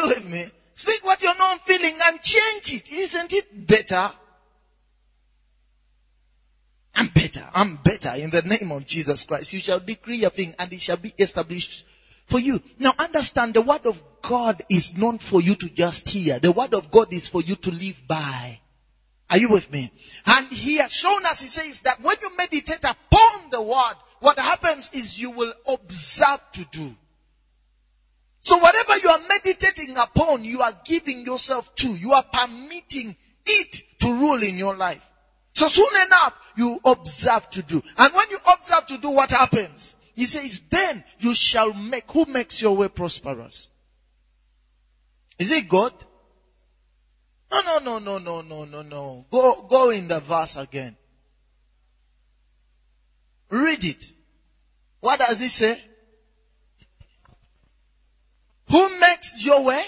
you with me? Speak what you're not feeling and change it. Isn't it better? I'm better. I'm better in the name of Jesus Christ. You shall decree a thing and it shall be established for you. Now understand the word of God is not for you to just hear. The word of God is for you to live by. Are you with me? And he has shown us, he says that when you meditate upon the word, what happens is you will observe to do. So whatever you are meditating upon, you are giving yourself to. You are permitting it to rule in your life. So soon enough, you observe to do. And when you observe to do, what happens? He says, then you shall make, who makes your way prosperous? Is it God? No, no, no, no, no, no, no, no. Go, go in the verse again. Read it. What does it say? Who makes your way?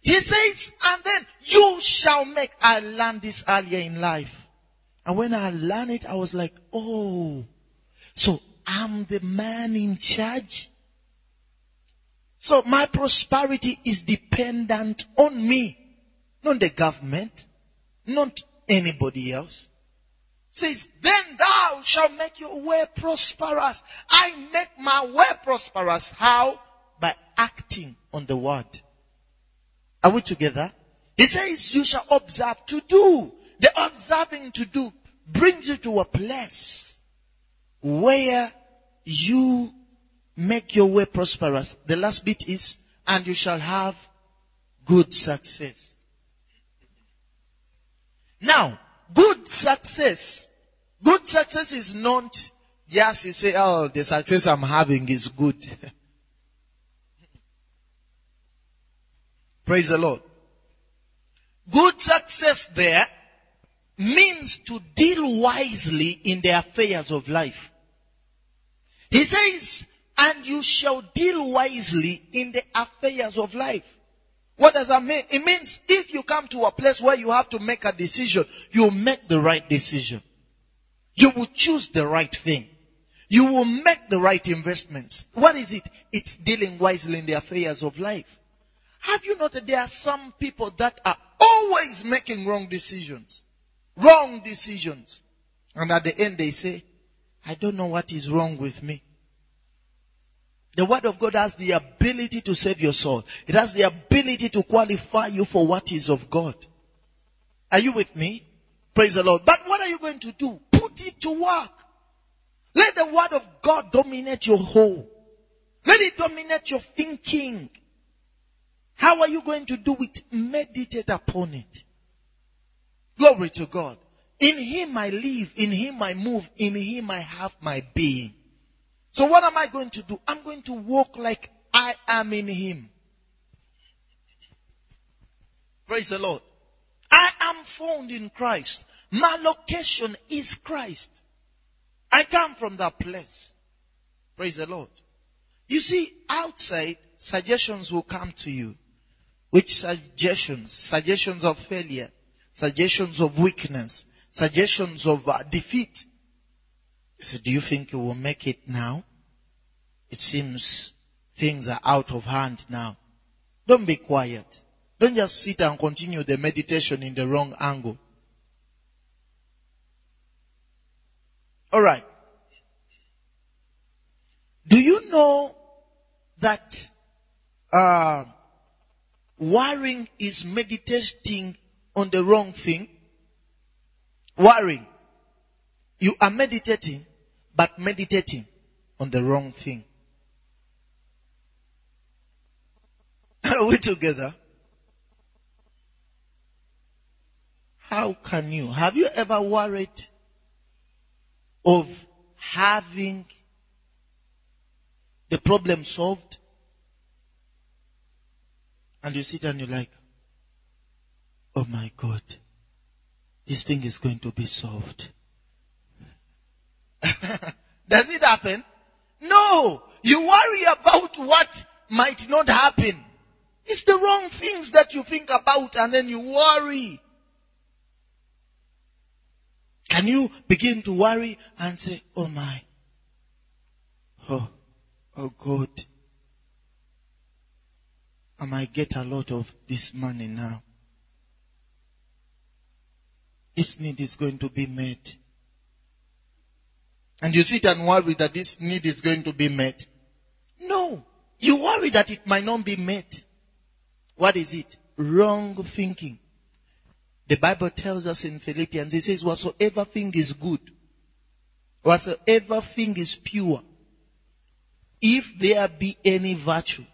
He says, and then you shall make. I learned this earlier in life. And when I learned it, I was like, oh, so I'm the man in charge. So my prosperity is dependent on me, not the government, not anybody else. Says, then thou shalt make your way prosperous. I make my way prosperous. How? Acting on the word. Are we together? He says you shall observe to do. The observing to do brings you to a place where you make your way prosperous. The last bit is, and you shall have good success. Now, good success. Good success is not, yes, you say, oh, the success I'm having is good. Praise the Lord. Good success there means to deal wisely in the affairs of life. He says, and you shall deal wisely in the affairs of life. What does that mean? It means if you come to a place where you have to make a decision, you make the right decision. You will choose the right thing. You will make the right investments. What is it? It's dealing wisely in the affairs of life. Have you noted there are some people that are always making wrong decisions? Wrong decisions. And at the end they say, I don't know what is wrong with me. The word of God has the ability to save your soul. It has the ability to qualify you for what is of God. Are you with me? Praise the Lord. But what are you going to do? Put it to work. Let the word of God dominate your whole. Let it dominate your thinking. How are you going to do it? Meditate upon it. Glory to God. In Him I live, in Him I move, in Him I have my being. So what am I going to do? I'm going to walk like I am in Him. Praise the Lord. I am found in Christ. My location is Christ. I come from that place. Praise the Lord. You see, outside, suggestions will come to you. Which suggestions? Suggestions of failure. Suggestions of weakness. Suggestions of uh, defeat. So do you think you will make it now? It seems things are out of hand now. Don't be quiet. Don't just sit and continue the meditation in the wrong angle. Alright. Do you know that uh, worrying is meditating on the wrong thing? Worrying. You are meditating, but meditating on the wrong thing. Are we together? How can you? Have you ever worried of having the problem solved? And you sit and you're like, oh my God, this thing is going to be solved. Does it happen? No. You worry about what might not happen. It's the wrong things that you think about and then you worry. Can you begin to worry and say, oh my, oh, oh God, I might get a lot of this money now. This need is going to be met. And you sit and worry that this need is going to be met. No. You worry that it might not be met. What is it? Wrong thinking. The Bible tells us in Philippians, it says, whatsoever thing is good, whatsoever thing is pure, if there be any virtue,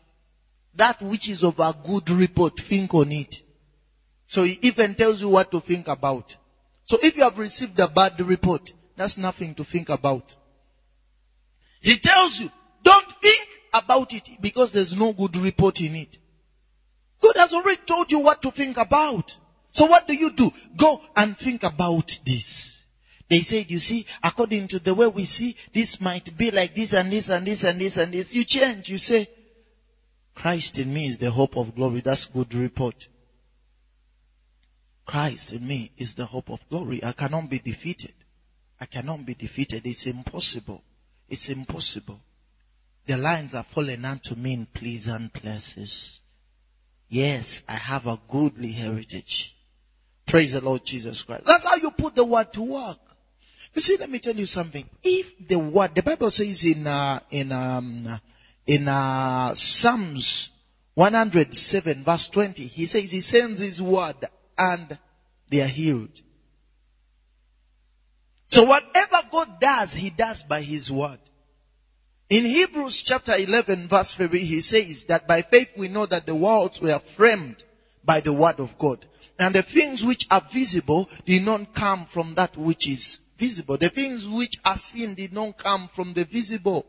that which is of a good report, think on it. So he even tells you what to think about. So if you have received a bad report, that's nothing to think about. He tells you, don't think about it because there's no good report in it. God has already told you what to think about. So what do you do? Go and think about this. They said, you see, according to the way we see, this might be like this and this and this and this and this. You change. You say, Christ in me is the hope of glory. That's good report. Christ in me is the hope of glory. I cannot be defeated. I cannot be defeated. It's impossible. It's impossible. The lines are falling unto me in pleasant places. Yes, I have a goodly heritage. Praise the Lord Jesus Christ. That's how you put the word to work. You see, let me tell you something. If the word, the Bible says in, uh, in, um, in, uh, Psalms 107 verse 20, he says he sends his word and they are healed. So whatever God does, he does by his word. In Hebrews chapter 11 verse 3, he says that by faith we know that the worlds were framed by the word of God. And the things which are visible did not come from that which is visible. The things which are seen did not come from the visible.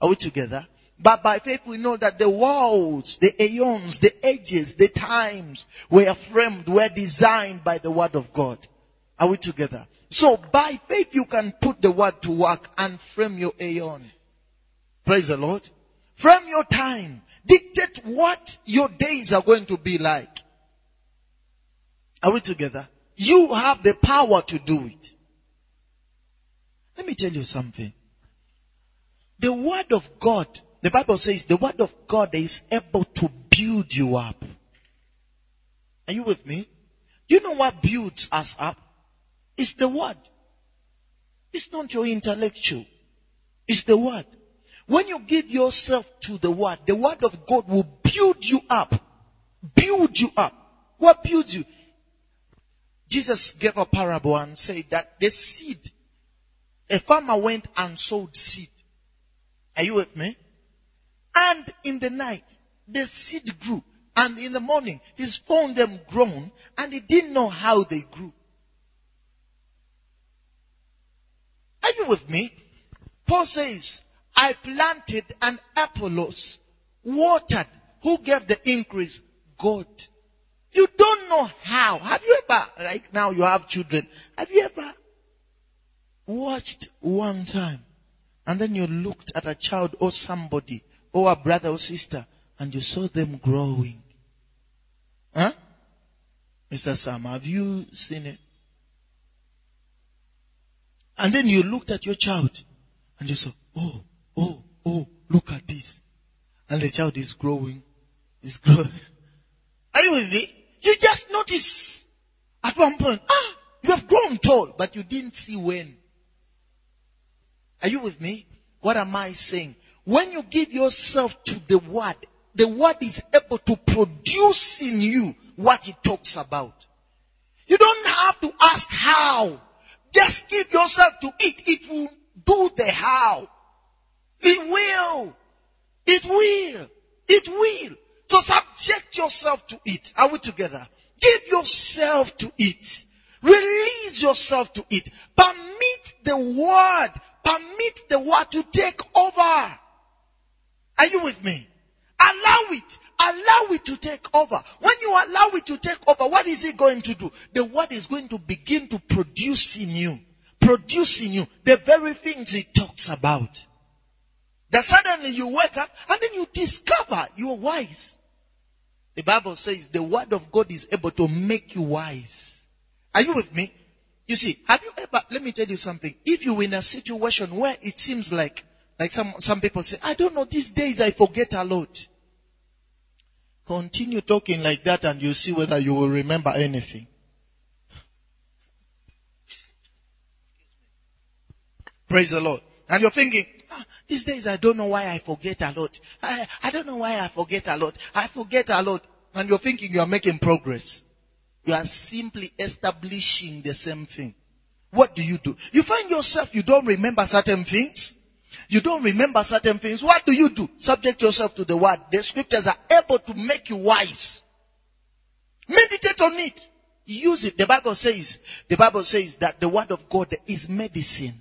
Are we together? But by faith we know that the worlds, the aeons, the ages, the times were framed, were designed by the word of God. Are we together? So by faith you can put the word to work and frame your aeon. Praise the Lord. Frame your time. Dictate what your days are going to be like. Are we together? You have the power to do it. Let me tell you something. The word of God, the Bible says the word of God is able to build you up. Are you with me? Do you know what builds us up? It's the word. It's not your intellectual. It's the word. When you give yourself to the word, the word of God will build you up. Build you up. What builds you? Jesus gave a parable and said that the seed, a farmer went and sowed seed. Are you with me? And in the night, the seed grew. And in the morning, he found them grown and he didn't know how they grew. Are you with me? Paul says, I planted and Apollos watered. Who gave the increase? God. You don't know how. Have you ever, like now you have children, have you ever watched one time and then you looked at a child or somebody or a brother or sister and you saw them growing? Huh? Mr. Sam, have you seen it? And then you looked at your child and you saw, oh, oh, oh, look at this. And the child is growing. Is growing. Are you with me? You just notice at one point, ah, you have grown tall, but you didn't see when. Are you with me? What am I saying? When you give yourself to the word, the word is able to produce in you what it talks about. You don't have to ask how. Just give yourself to it. It will do the how. It will. It will. It will. So subject yourself to it. Are we together? Give yourself to it. Release yourself to it. Permit the word, permit the word to take over. Are you with me? Allow it. Allow it to take over. When you allow it to take over, what is it going to do? The word is going to begin to produce in you. Produce in you the very things it talks about. That suddenly you wake up and then you discover you are wise. The Bible says the word of God is able to make you wise. Are you with me? You see, have you ever, let me tell you something. If you're in a situation where it seems like, like some, some people say, I don't know, these days I forget a lot. Continue talking like that and you'll see whether you will remember anything. Praise the Lord. And you're thinking, ah, these days I don't know why I forget a lot. I, I don't know why I forget a lot. I forget a lot. And you're thinking you are making progress. You are simply establishing the same thing. What do you do? You find yourself, you don't remember certain things. You don't remember certain things. What do you do? Subject yourself to the word. The scriptures are able to make you wise. Meditate on it. Use it. The Bible says, the Bible says that the word of God is medicine.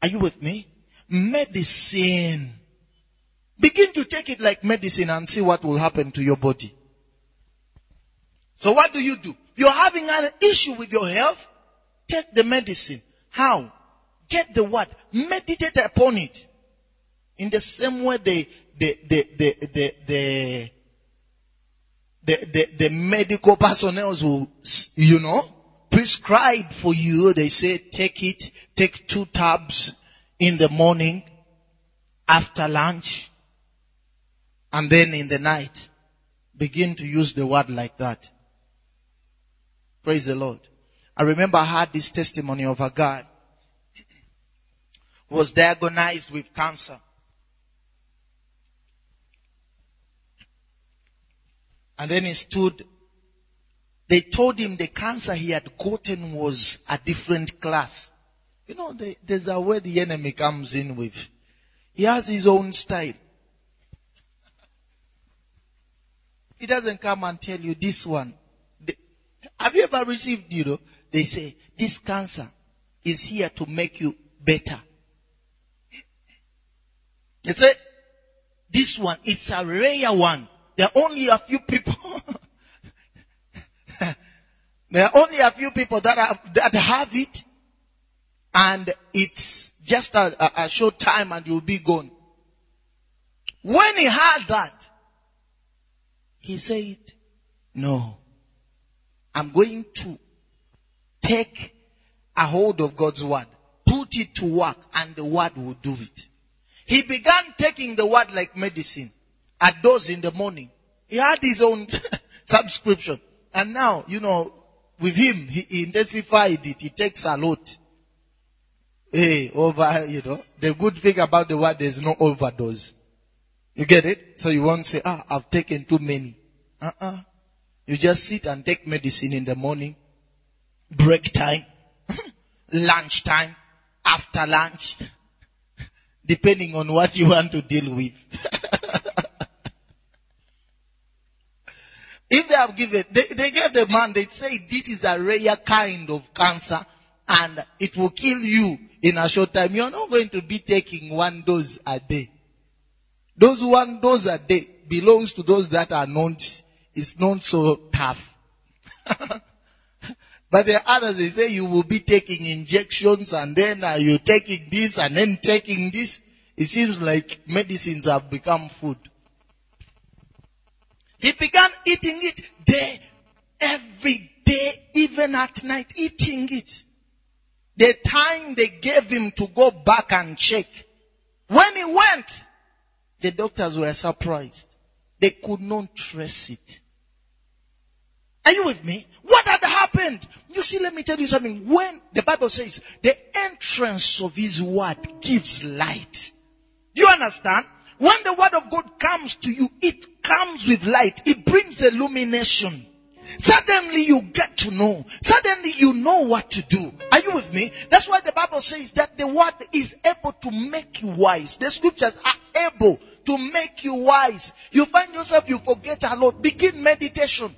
Are you with me? Medicine. Begin to take it like medicine and see what will happen to your body. So what do you do? You're having an issue with your health? Take the medicine. How? Get the word. Meditate upon it. In the same way the, the, the, the, the, the, the, the, the medical personnel will, you know, prescribe for you. They say take it, take two tabs in the morning, after lunch, and then in the night. Begin to use the word like that. Praise the Lord. I remember I had this testimony of a guy who was diagnosed with cancer. And then he stood they told him the cancer he had gotten was a different class. You know, there's a way the enemy comes in with. He has his own style. He doesn't come and tell you this one. Have you ever received, you know, they say, this cancer is here to make you better. They say, this one, it's a rare one. There are only a few people There are only a few people that have, that have it and it's just a, a, short time and you'll be gone. When he heard that, he said, no, I'm going to take a hold of God's word, put it to work and the word will do it. He began taking the word like medicine at those in the morning. He had his own subscription. And now, you know, with him, he intensified it. He takes a lot. Hey, over, you know, the good thing about the word, there's no overdose. You get it? So you won't say, ah, I've taken too many. Uh-uh. You just sit and take medicine in the morning, break time, lunch time, after lunch, depending on what you want to deal with. If they have given, they, they gave the man, they say this is a rare kind of cancer and it will kill you in a short time. You're not going to be taking one dose a day. Those one dose a day belongs to those that are not, it's not so tough. but there are others, they say you will be taking injections and then uh, you're taking this and then taking this. It seems like medicines have become food. He began eating it day, every day, even at night, eating it. The time they gave him to go back and check, when he went, the doctors were surprised. They could not trace it. Are you with me? What had happened? You see, let me tell you something. When the Bible says the entrance of his word gives light. Do you understand? When the word of God comes to you, it comes with light. It brings illumination. Suddenly you get to know. Suddenly you know what to do. Are you with me? That's why the Bible says that the word is able to make you wise. The scriptures are able to make you wise. You find yourself, you forget a lot. Begin meditation.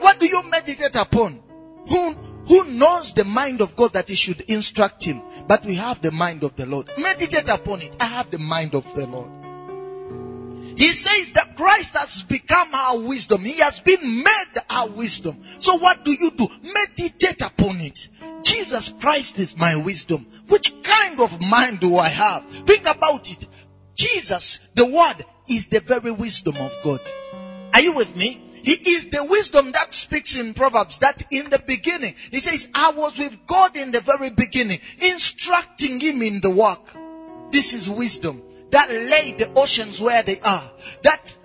What do you meditate upon? Who, who knows the mind of God that he should instruct him? But we have the mind of the Lord. Meditate upon it. I have the mind of the Lord. He says that Christ has become our wisdom. He has been made our wisdom. So what do you do? Meditate upon it. Jesus Christ is my wisdom. Which kind of mind do I have? Think about it. Jesus, the word, is the very wisdom of God. Are you with me? He is the wisdom that speaks in Proverbs that in the beginning, he says, I was with God in the very beginning, instructing him in the work. This is wisdom that laid the oceans where they are, that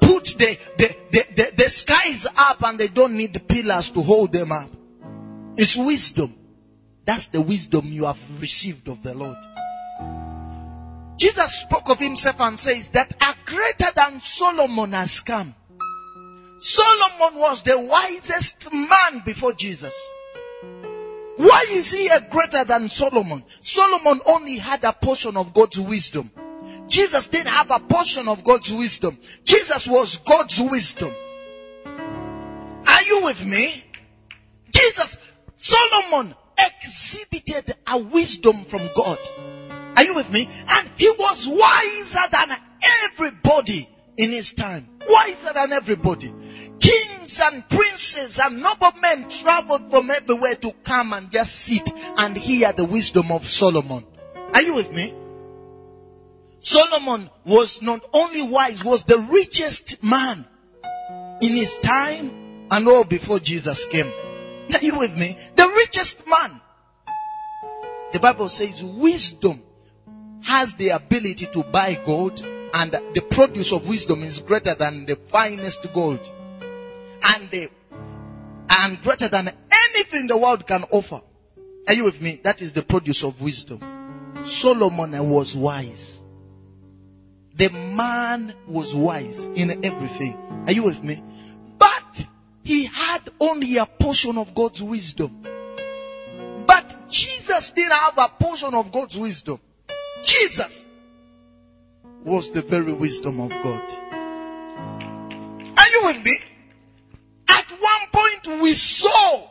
put the, the, the, the, the skies up and they don't need the pillars to hold them up. It's wisdom. That's the wisdom you have received of the Lord. Jesus spoke of himself and says that a greater than Solomon has come. Solomon was the wisest man before Jesus. Why is he a greater than Solomon? Solomon only had a portion of God's wisdom. Jesus didn't have a portion of God's wisdom. Jesus was God's wisdom. Are you with me? Jesus, Solomon exhibited a wisdom from God. Are you with me? And he was wiser than everybody in his time. Wiser than everybody. Kings and princes and noblemen traveled from everywhere to come and just sit and hear the wisdom of Solomon. Are you with me? Solomon was not only wise, was the richest man in his time and all before Jesus came. Are you with me? The richest man. The Bible says wisdom has the ability to buy gold and the produce of wisdom is greater than the finest gold. And the, and greater than anything the world can offer. Are you with me? That is the produce of wisdom. Solomon was wise. The man was wise in everything. Are you with me? But he had only a portion of God's wisdom. But Jesus didn't have a portion of God's wisdom. Jesus was the very wisdom of God. Are you with me? At one point we saw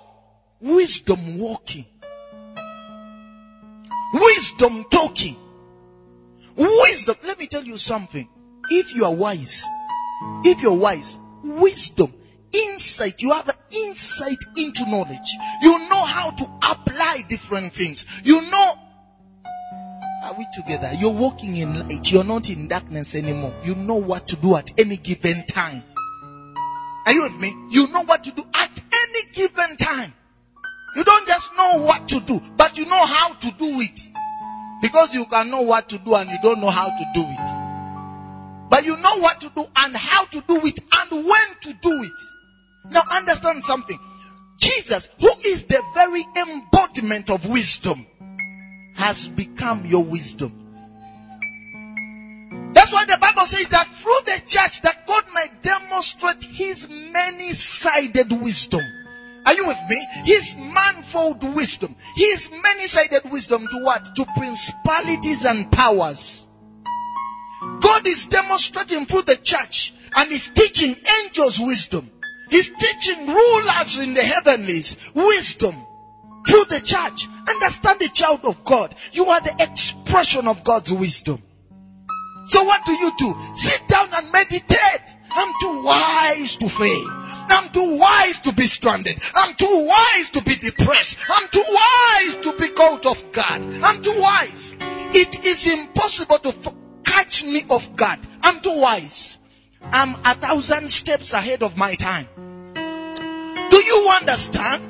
wisdom walking. Wisdom talking. Wisdom. Let me tell you something. If you are wise, if you're wise, wisdom, insight, you have insight into knowledge. You know how to apply different things. You know we together? You're walking in light. You're not in darkness anymore. You know what to do at any given time. Are you with me? You know what to do at any given time. You don't just know what to do, but you know how to do it. Because you can know what to do and you don't know how to do it. But you know what to do and how to do it and when to do it. Now understand something. Jesus, who is the very embodiment of wisdom, has become your wisdom. That's why the Bible says that through the church that God might demonstrate his many-sided wisdom. Are you with me? His manifold wisdom. His many-sided wisdom to what? To principalities and powers. God is demonstrating through the church and is teaching angels wisdom. He's teaching rulers in the heavenlies wisdom through the church. Understand the child of God. You are the expression of God's wisdom. So what do you do? Sit down and meditate. I'm too wise to fail. I'm too wise to be stranded. I'm too wise to be depressed. I'm too wise to be caught off guard. I'm too wise. It is impossible to f- catch me off guard. I'm too wise. I'm a thousand steps ahead of my time. Do you understand?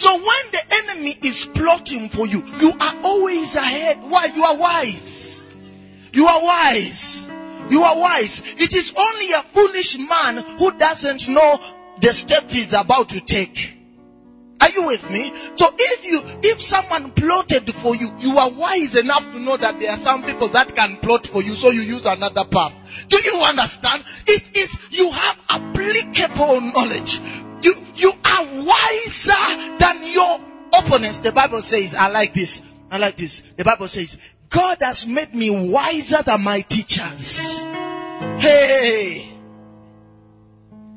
So when the enemy is plotting for you, you are always ahead. Why? You are wise. You are wise. You are wise. It is only a foolish man who doesn't know the step he's about to take. Are you with me? So if you, if someone plotted for you, you are wise enough to know that there are some people that can plot for you, so you use another path. Do you understand? It is, you have applicable knowledge. You, you are wiser than your opponents. The Bible says, I like this. I like this. The Bible says, God has made me wiser than my teachers. Hey.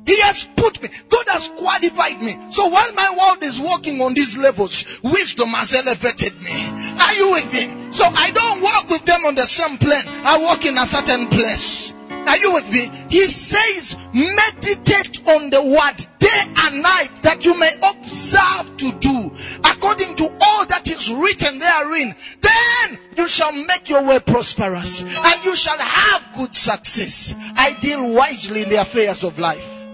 He has put me, God has qualified me. So while my world is working on these levels, wisdom has elevated me. Are you with me? So I don't walk with them on the same plane. I walk in a certain place. Are you with me? He says, meditate on the word day and night that you may observe to do according to all that is written therein. Then you shall make your way prosperous and you shall have good success. I deal wisely in the affairs of life.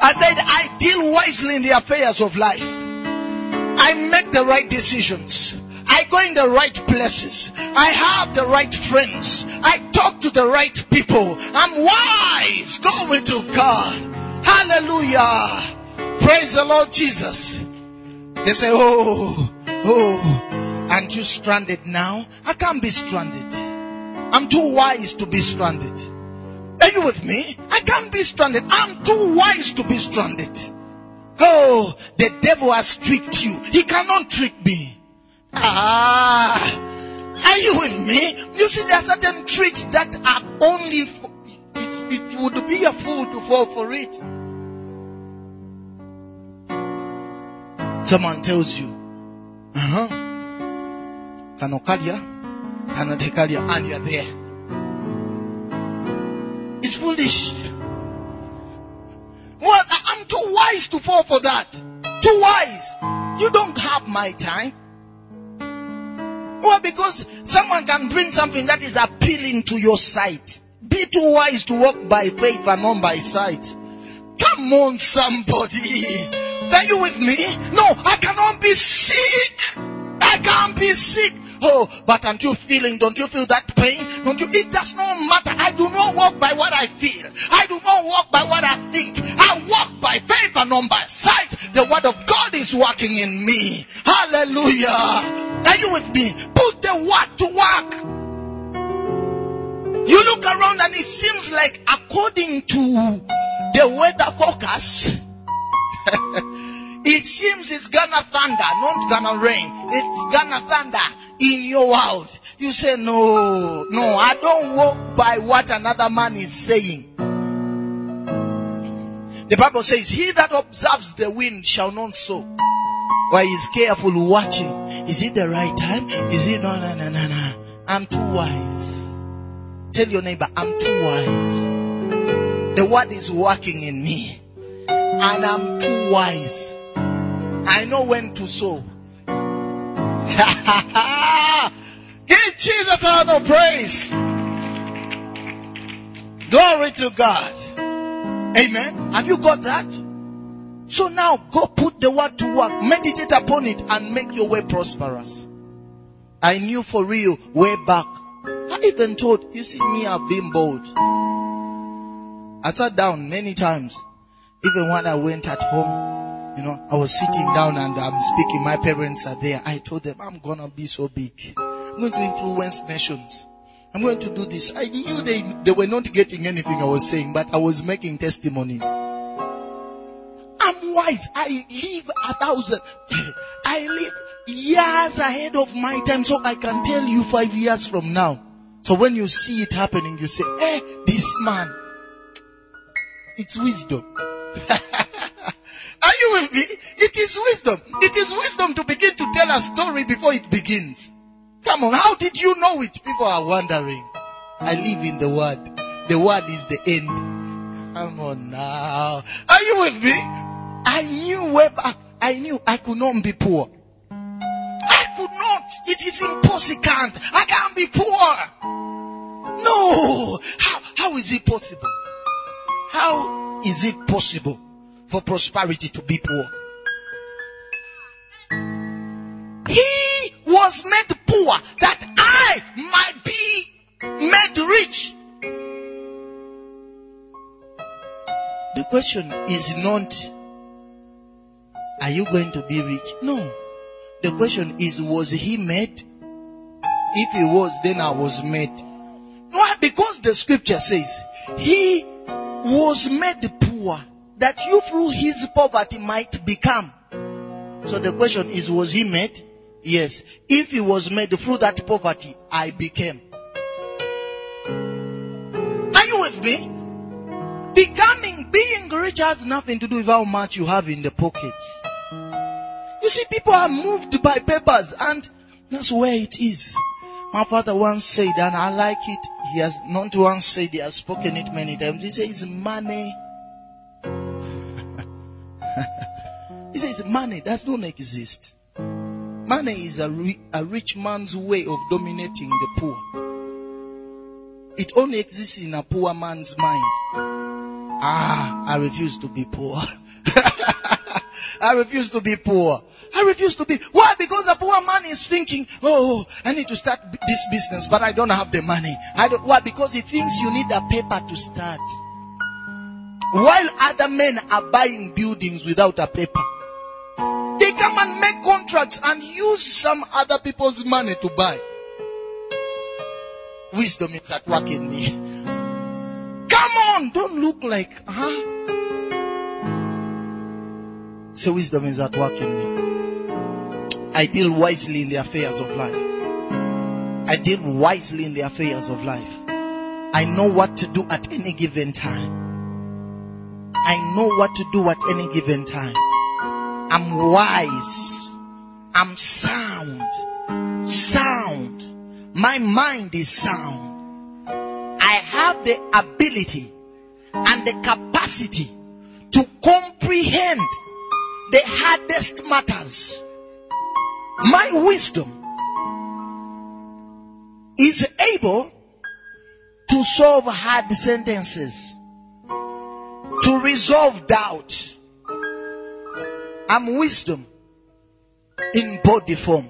I said, I deal wisely in the affairs of life. I make the right decisions. I go in the right places. I have the right friends. I talk to the right people. I'm wise. Glory to God. Hallelujah. Praise the Lord Jesus. They say, oh, oh, aren't you stranded now? I can't be stranded. I'm too wise to be stranded. Are you with me? I can't be stranded. I'm too wise to be stranded. Oh, the devil has tricked you. He cannot trick me. Ah, are you with me? You see, there are certain tricks that are only for, it would be a fool to fall for it. Someone tells you, uh huh, Kanokalia, Kanatekalia, and you're there. It's foolish. Well, I'm too wise to fall for that. Too wise. You don't have my time. Well, because someone can bring something that is appealing to your sight. Be too wise to walk by faith and not by sight. Come on, somebody. Are you with me? No, I cannot be sick. I can't be sick. Oh, but aren't you feeling, don't you feel that pain? Don't you? It does not matter. I do not walk by what I feel. I do not walk by what I think. I walk by faith and not by sight. The word of God is working in me. Hallelujah. Are you with me? Put the word to work. You look around and it seems like according to the weather forecast, it seems it's gonna thunder, not gonna rain. It's gonna thunder in your world. You say, no, no, I don't walk by what another man is saying. The Bible says, he that observes the wind shall not sow. Why is careful watching. Is it the right time? Is it no, no, no, no, no. I'm too wise. Tell your neighbor, I'm too wise. The word is working in me. And I'm too wise. I know when to sow. Give Jesus all the praise. Glory to God. Amen. Have you got that? So now go put the word to work, meditate upon it and make your way prosperous. I knew for real way back. I even told, you see me, I've been bold. I sat down many times. Even when I went at home, you know, I was sitting down and I'm speaking. My parents are there. I told them, I'm gonna be so big. I'm going to influence nations. I'm going to do this. I knew they, they were not getting anything I was saying, but I was making testimonies. I'm wise. I live a thousand. I live years ahead of my time so I can tell you five years from now. So when you see it happening, you say, eh, this man. It's wisdom. Are you with me? It is wisdom. It is wisdom to begin to tell a story before it begins. Come on, how did you know it? People are wondering. I live in the word. The word is the end. Come on now. Are you with me? I knew back. I knew I could not be poor. I could not. It is impossible. I can't be poor. No. How, how is it possible? How is it possible for prosperity to be poor? He was made poor that I might be made rich. The question is not, are you going to be rich? No. The question is, was he made? If he was, then I was made. Why? Because the scripture says, he was made poor that you through his poverty might become. So the question is, was he made? Yes. If he was made through that poverty, I became. Are you with me? Becoming, being rich has nothing to do with how much you have in the pockets. You see, people are moved by papers and that's where it is. My father once said, and I like it, he has not once said, he has spoken it many times. He says, money. He says, money does not exist. Money is a, ri- a rich man's way of dominating the poor. It only exists in a poor man's mind. Ah, I refuse to be poor. I refuse to be poor. I refuse to be. Why? Because a poor man is thinking, oh, I need to start this business, but I don't have the money. I don't, why? Because he thinks you need a paper to start. While other men are buying buildings without a paper. They come and make contracts and use some other people's money to buy. Wisdom is at work in me. Come on, don't look like, huh? So wisdom is at work in me. I deal wisely in the affairs of life. I deal wisely in the affairs of life. I know what to do at any given time. I know what to do at any given time. I'm wise. I'm sound. Sound. My mind is sound. I have the ability and the capacity to comprehend the hardest matters. My wisdom is able to solve hard sentences, to resolve doubt. I'm wisdom in body form.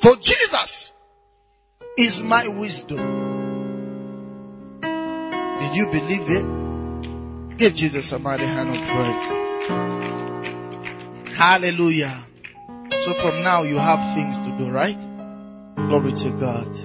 For Jesus is my wisdom. Did you believe it? Give Jesus a mighty hand of praise. Hallelujah. So from now you have things to do, right? Glory to God.